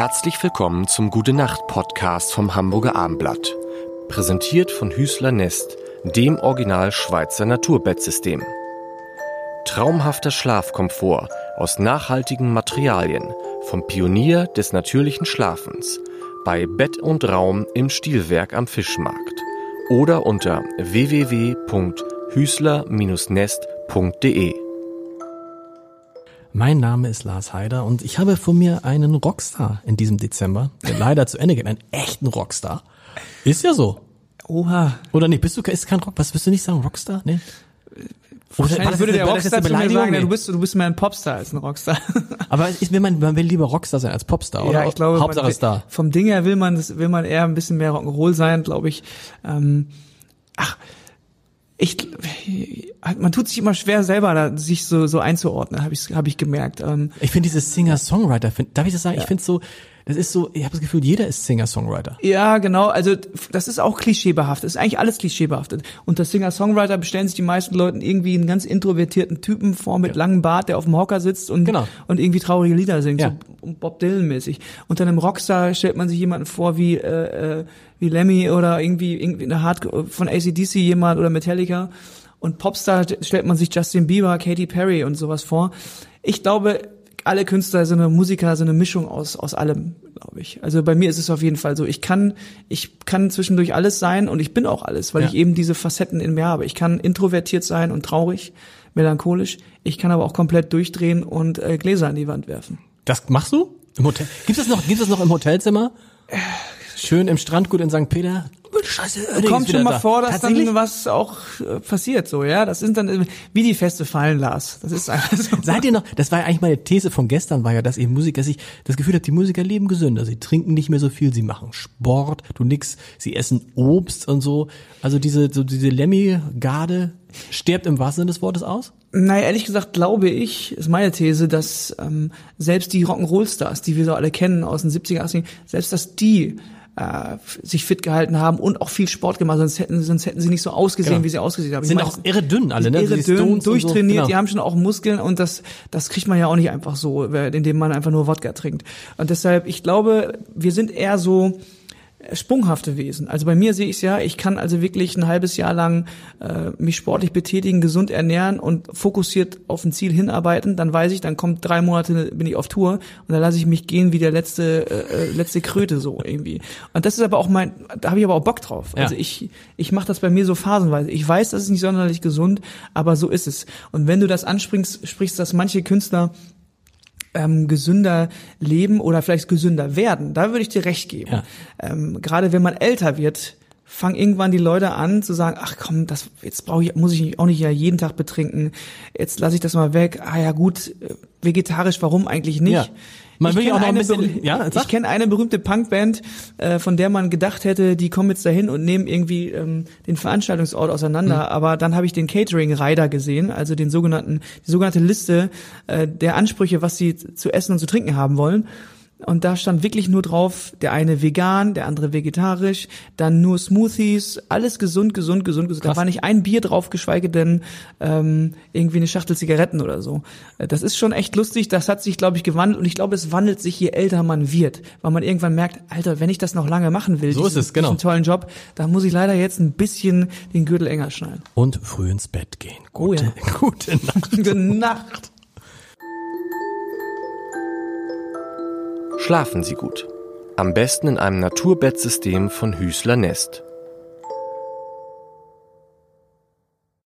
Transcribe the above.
Herzlich willkommen zum Gute Nacht Podcast vom Hamburger Armblatt. Präsentiert von Hüßler Nest, dem Original Schweizer Naturbettsystem. Traumhafter Schlafkomfort aus nachhaltigen Materialien vom Pionier des natürlichen Schlafens bei Bett und Raum im Stilwerk am Fischmarkt oder unter www.hüßler-nest.de. Mein Name ist Lars Heider und ich habe vor mir einen Rockstar in diesem Dezember, der leider zu Ende geht. Einen echten Rockstar. Ist ja so. Oha. Oder nicht? Bist du ist kein Rock? Was willst du nicht sagen? Rockstar? Nee. Wahrscheinlich würde der Rockstar zu mir sagen, Nee. du bist, du bist mehr ein Popstar als ein Rockstar. Aber ist, will man, man will lieber Rockstar sein als Popstar, oder? ja, ich glaube, Hauptsache man, Star. vom Ding her will man, das will man eher ein bisschen mehr Rock'n'Roll sein, glaube ich. Ähm, ach, ich, man tut sich immer schwer selber, da, sich so, so einzuordnen, habe ich, hab ich gemerkt. Ähm, Ich finde dieses Singer-Songwriter, find, darf ich das sagen? Ich finde so, das ist so, ich habe das Gefühl, jeder ist Singer-Songwriter. Ja, genau. Also das ist auch klischeebehaftet. Das ist eigentlich alles klischeebehaftet. Unter Singer-Songwriter bestellen sich die meisten Leute irgendwie einen ganz introvertierten Typen vor mit langem Bart, der auf dem Hocker sitzt und, Genau. und irgendwie traurige Lieder singt, Ja. so Bob Dylan-mäßig. Unter einem Rockstar stellt man sich jemanden vor wie äh, äh, wie Lemmy oder irgendwie, irgendwie eine Hard von ACDC jemand oder Metallica. Und Popstar stellt man sich Justin Bieber, Katy Perry und sowas vor. Ich glaube, alle Künstler sind eine Musiker, sind eine Mischung aus aus allem, glaube ich. Also bei mir ist es auf jeden Fall so. Ich kann ich kann zwischendurch alles sein und ich bin auch alles, weil Ja. ich eben diese Facetten in mir habe. Ich kann introvertiert sein und traurig, melancholisch. Ich kann aber auch komplett durchdrehen und äh, Gläser an die Wand werfen. Das machst du? Im Hotel? Gibt's das noch, gibt's das noch im Hotelzimmer? Schön im Strandgut in St. Peter? Scheiße, Oerding Kommt schon mal da. vor, dass dann was auch äh, passiert, so ja. Das sind dann wie die Feste fallen, Lars. Das ist einfach so. Seid ihr noch, das war ja eigentlich meine These von gestern, war ja, dass ihr Musiker, dass ich das Gefühl habe, die Musiker leben gesünder. Sie trinken nicht mehr so viel, sie machen Sport, du nix, sie essen Obst und so. Also diese, so diese Lemmy-Garde stirbt im wahrsten Sinne des Wortes aus? Naja, ehrlich gesagt glaube ich, ist meine These, dass ähm, selbst die Rock'n'Roll-Stars, die wir so alle kennen aus den 70er, 80er, selbst dass die äh, sich fit gehalten haben und auch viel Sport gemacht, sonst hätten, sonst hätten sie nicht so ausgesehen, Genau. wie sie ausgesehen haben. Ich Sind meine, auch irre dünn alle, ne? irre dünn, Stones und so. durchtrainiert, Genau. die haben schon auch Muskeln und das, das kriegt man ja auch nicht einfach so, indem man einfach nur Wodka trinkt. Und deshalb, ich glaube, wir sind eher so sprunghafte Wesen. Also bei mir sehe ich es ja, ich kann also wirklich ein halbes Jahr lang äh, mich sportlich betätigen, gesund ernähren und fokussiert auf ein Ziel hinarbeiten. Dann weiß ich, dann kommt drei Monate, bin ich auf Tour und dann lasse ich mich gehen wie der letzte äh, äh, letzte Kröte so irgendwie. Und das ist aber auch mein, da habe ich aber auch Bock drauf. Ja. Also ich ich mache das bei mir so phasenweise. Ich weiß, das ist nicht sonderlich gesund, aber so ist es. Und wenn du das anspringst, sprichst, dass manche Künstler ähm, gesünder leben oder vielleicht gesünder werden, da würde ich dir recht geben. Ja. Ähm, Gerade wenn man älter wird, fangen irgendwann die Leute an zu sagen, ach komm, das jetzt brauche ich, muss ich auch nicht ja jeden Tag betrinken. Jetzt lasse ich das mal weg. Ah ja gut, äh, vegetarisch, warum eigentlich nicht? Ja. Man ich will ja auch noch ein bisschen- ja, ich kenne eine berühmte Punkband, äh, von der man gedacht hätte, die kommen jetzt dahin und nehmen irgendwie ähm, den Veranstaltungsort auseinander. Mhm. Aber dann habe ich den Catering Rider gesehen, also den sogenannten, die sogenannte Liste äh, der Ansprüche, was sie zu essen und zu trinken haben wollen. Und da stand wirklich nur drauf, der eine vegan, der andere vegetarisch, dann nur Smoothies, alles gesund, gesund, gesund, gesund. Krass. Da war nicht ein Bier drauf, geschweige denn ähm, irgendwie eine Schachtel Zigaretten oder so. Äh, Das ist schon echt lustig, das hat sich, glaube ich, gewandelt und ich glaube, es wandelt sich, je älter man wird, weil man irgendwann merkt, Alter, wenn ich das noch lange machen will, So ist es, genau. diesen tollen Job, dann muss ich leider jetzt ein bisschen den Gürtel enger schnallen. Und früh ins Bett gehen. Oh Gute, ja. gute Nacht. Gute Nacht. Schlafen Sie gut. Am besten in einem Naturbettsystem von Hüßler Nest.